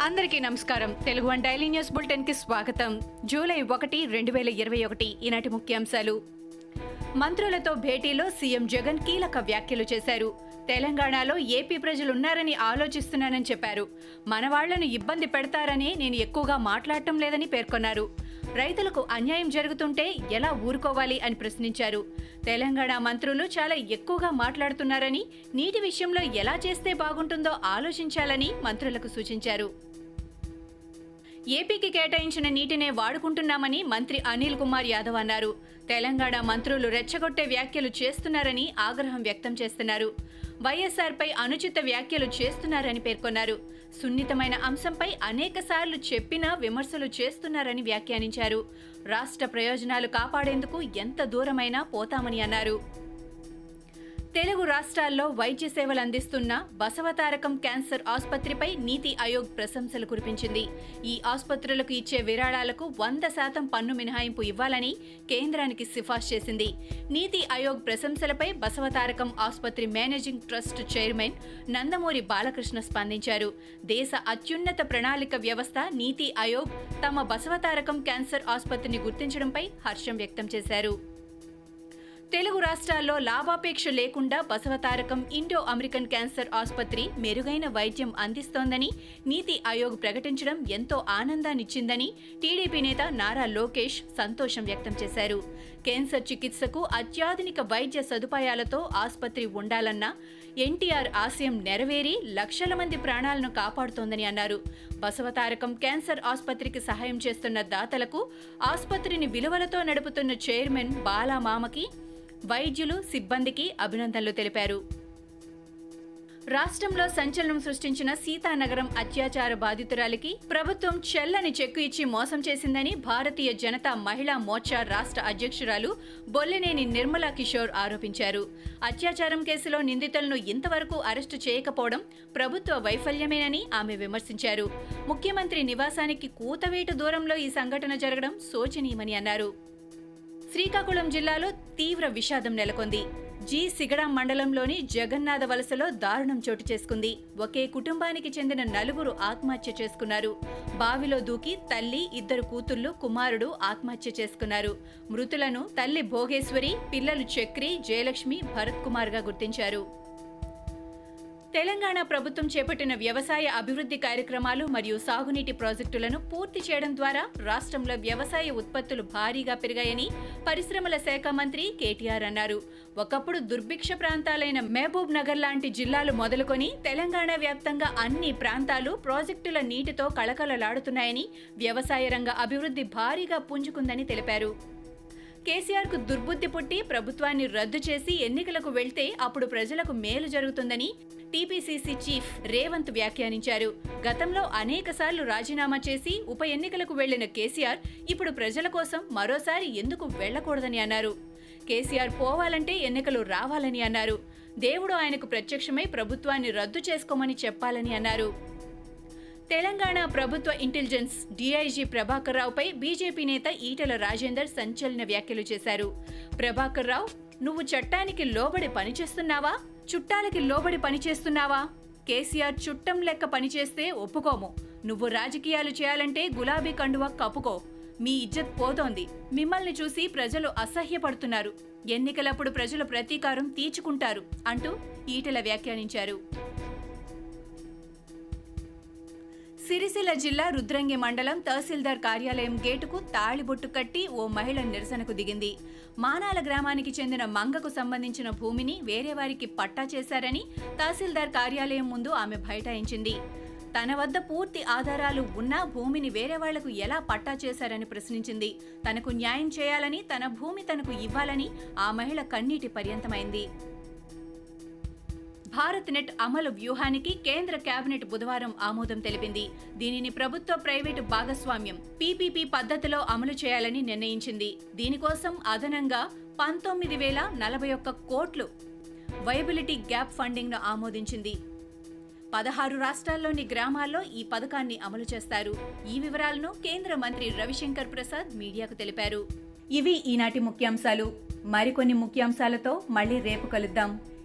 అందరికీ నమస్కారం. Telugu one daily news బులెటిన్కి స్వాగతం. జూలై ఒకటి రెండు వేల ఇరవై ఒకటి ఈనాటి ముఖ్యాంశాలు. మంత్రులతో భేటీలో సీఎం జగన్ కీలక వ్యాఖ్యలు చేశారు. తెలంగాణలో ఏపీ ప్రజలు ఉన్నారని ఆలోచిస్తున్నానని చెప్పారు. మన వాళ్ళను ఇబ్బంది పెడతారని నేను ఎక్కువగా మాట్లాడటం లేదని పేర్కొన్నారు. రైతులకు అన్యాయం జరుగుతుంటే ఎలా ఊరుకోవాలి అని ప్రశ్నించారు. తెలంగాణ మంత్రులు చాలా ఎక్కువగా మాట్లాడుతున్నారని నీటి విషయంలో ఎలా చేస్తే బాగుంటుందో ఆలోచించాలని మంత్రులకు సూచించారు. ఏపీకి కేటాయించిన నీటినే వాడుకుంటున్నామని మంత్రి అనిల్ కుమార్ యాదవ్ అన్నారు. తెలంగాణ మంత్రులు రెచ్చగొట్టే వ్యాఖ్యలు చేస్తున్నారని ఆగ్రహం వ్యక్తం చేస్తున్నారు. వైఎస్ఆర్పై అనుచిత వ్యాఖ్యలు చేస్తున్నారని పేర్కొన్నారు. సున్నితమైన అంశంపై అనేకసార్లు చెప్పినా విమర్శలు చేస్తున్నారని వ్యాఖ్యానించారు. రాష్ట్ర ప్రయోజనాలు కాపాడేందుకు ఎంత దూరమైనా పోతామని అన్నారు. తెలుగు రాష్ట్రాల్లో వైద్య సేవలు అందిస్తున్న బసవతారకం క్యాన్సర్ ఆసుపత్రిపై నీతి ఆయోగ్ ప్రశంసలు కురిపించింది. ఈ ఆసుపత్రులకు ఇచ్చే విరాళాలకు వంద శాతం పన్ను మినహాయింపు ఇవ్వాలని కేంద్రానికి సిఫార్సు చేసింది. నీతి ఆయోగ్ ప్రశంసలపై బసవతారకం ఆసుపత్రి managing trust chairman Nandamuri Balakrishna స్పందించారు. దేశ అత్యున్నత ప్రణాళిక వ్యవస్థ నీతి ఆయోగ్ తమ బసవతారకం క్యాన్సర్ ఆసుపత్రిని గుర్తించడంపై హర్షం వ్యక్తం చేశారు. తెలుగు రాష్ట్రాల్లో లాభాపేక్ష లేకుండా బసవతారకం ఇండో అమెరికన్ క్యాన్సర్ ఆసుపత్రి మెరుగైన వైద్యం అందిస్తోందని నీతి ఆయోగ్ ప్రకటించడం ఎంతో ఆనందాన్నిచ్చిందని టీడీపీ నేత నారా లోకేష్ సంతోషం వ్యక్తం చేశారు. క్యాన్సర్ చికిత్సకు అత్యాధునిక వైద్య సదుపాయాలతో ఆసుపత్రి ఉండాలన్న ఎన్టీఆర్ ఆశయం నెరవేరి లక్షల మంది ప్రాణాలను కాపాడుతోందని అన్నారు. బసవతారకం క్యాన్సర్ ఆసుపత్రికి సహాయం చేస్తున్న దాతలకు ఆసుపత్రిని విలువలతో నడుపుతున్న చైర్మన్ బాలామామకి వైద్యులు సిబ్బందికి అభినందనలు తెలిపారు. రాష్ట్రంలో సంచలనం సృష్టించిన సీతానగరం అత్యాచార బాధితురాలికి ప్రభుత్వం చెల్లని చెక్కు ఇచ్చి మోసం చేసిందని భారతీయ జనతా మహిళా మోర్చా రాష్ట్ర అధ్యక్షురాలు బొల్లినేని నిర్మలా కిషోర్ ఆరోపించారు. అత్యాచారం కేసులో నిందితులను ఇంతవరకు అరెస్టు చేయకపోవడం ప్రభుత్వ వైఫల్యమేనని ఆమె విమర్శించారు. ముఖ్యమంత్రి నివాసానికి కూతవేటు దూరంలో ఈ సంఘటన జరగడం శోచనీయమని అన్నారు. శ్రీకాకుళం జిల్లాలో తీవ్ర విషాదం నెలకొంది. జి సిగడాం మండలంలోని జగన్నాథ వలసలో దారుణం చోటు చేసుకుంది. ఒకే కుటుంబానికి చెందిన నలుగురు ఆత్మహత్య చేసుకున్నారు. బావిలో దూకి తల్లి ఇద్దరు కూతుళ్ళు కుమారుడు ఆత్మహత్య చేసుకున్నారు. మృతులను తల్లి భోగేశ్వరి పిల్లలు చక్రి జయలక్ష్మి భరత్ కుమార్గా గుర్తించారు. తెలంగాణ ప్రభుత్వం చేపట్టిన వ్యవసాయ అభివృద్ధి కార్యక్రమాలు మరియు సాగునీటి ప్రాజెక్టులను పూర్తి చేయడం ద్వారా రాష్ట్రంలో వ్యవసాయ ఉత్పత్తులు భారీగా పెరిగాయని పరిశ్రమల శాఖ మంత్రి కేటీఆర్ అన్నారు. ఒకప్పుడు దుర్భిక్ష ప్రాంతాలైన మహబూబ్ నగర్ లాంటి జిల్లాలు మొదలుకొని తెలంగాణ వ్యాప్తంగా అన్ని ప్రాంతాలు ప్రాజెక్టుల నీటితో కళకళలాడుతున్నాయని వ్యవసాయ రంగ అభివృద్ధి భారీగా పుంజుకుందని తెలిపారు. కేసీఆర్కు దుర్బుద్ధి పుట్టి ప్రభుత్వాన్ని రద్దు చేసి ఎన్నికలకు వెళ్తే అప్పుడు ప్రజలకు మేలు జరుగుతుందని టీపీసీసీ చీఫ్ రేవంత్ వ్యాఖ్యానించారు. గతంలో అనేకసార్లు రాజీనామా చేసి ఉప ఎన్నికలకు వెళ్ళిన కేసీఆర్ ఇప్పుడు ప్రజల కోసం మరోసారి ఎందుకు వెళ్ళకూడదని అన్నారు. కేసీఆర్ పోవాలంటే ఎన్నికలు రావాలని అన్నారు. దేవుడు ఆయనకు ప్రత్యక్షమై ప్రభుత్వాన్ని రద్దు చేసుకోమని చెప్పాలని అన్నారు. తెలంగాణ ప్రభుత్వ ఇంటెలిజెన్స్ డీఐజీ ప్రభాకర్ రావుపై బీజేపీ నేత ఈటల రాజేందర్ సంచలన వ్యాఖ్యలు చేశారు. ప్రభాకర్ రావు నువ్వు చట్టానికి లోబడి పనిచేస్తున్నావా? చుట్టాలకి లోబడి పనిచేస్తున్నావా? కేసీఆర్ చుట్టం లెక్క పనిచేస్తే ఒప్పుకోము. నువ్వు రాజకీయాలు చేయాలంటే గులాబీ కండువా కప్పుకో. మీ ఇజ్జత్ పోతోంది. మిమ్మల్ని చూసి ప్రజలు అసహ్యపడుతున్నారు. ఎన్నికలప్పుడు ప్రజలు ప్రతీకారం తీర్చుకుంటారు అంటూ ఈటల వ్యాఖ్యానించారు. సిరిసిల్ల జిల్లా రుద్రంగి మండలం తహసీల్దార్ కార్యాలయం గేటుకు తాళిబొట్టు కట్టి ఓ మహిళ నిరసనకు దిగింది. మానాల గ్రామానికి చెందిన మంగకు సంబంధించిన భూమిని వేరే వారికి పట్టా చేశారని తహసీల్దార్ కార్యాలయం ముందు ఆమె బైఠాయించింది తన వద్ద పూర్తి ఆధారాలు ఉన్నా భూమిని వేరే వాళ్ళకు ఎలా పట్టా చేశారని ప్రశ్నించింది. తనకు న్యాయం చేయాలని తన భూమి తనకు ఇవ్వాలని ఆ మహిళ కన్నీటి పర్యంతమైంది. భారత్ నెట్ అమలు వ్యూహానికి కేంద్ర కేబినెట్ బుధవారం ఆమోదం తెలిపింది. దీనిని ప్రభుత్వ ప్రైవేటు భాగస్వామ్యం పీపీపీ పద్ధతిలో అమలు చేయాలని నిర్ణయించింది. దీనికోసం అదనంగా పంతొమ్మిది వేల నలభై ఒక్క కోట్లు వైబిలిటీ గ్యాప్ ఫండింగ్ను ఆమోదించింది. పదహారు రాష్ట్రాల్లోని గ్రామాల్లో ఈ పథకాన్ని అమలు చేస్తారు. ఈ వివరాలను కేంద్ర మంత్రి రవిశంకర్ ప్రసాద్ మీడియాకు తెలిపారు. ఇవి ఈనాటి ముఖ్యాంశాలు. మరికొన్ని ముఖ్యాంశాలతో మళ్ళీ రేపు కలుద్దాం.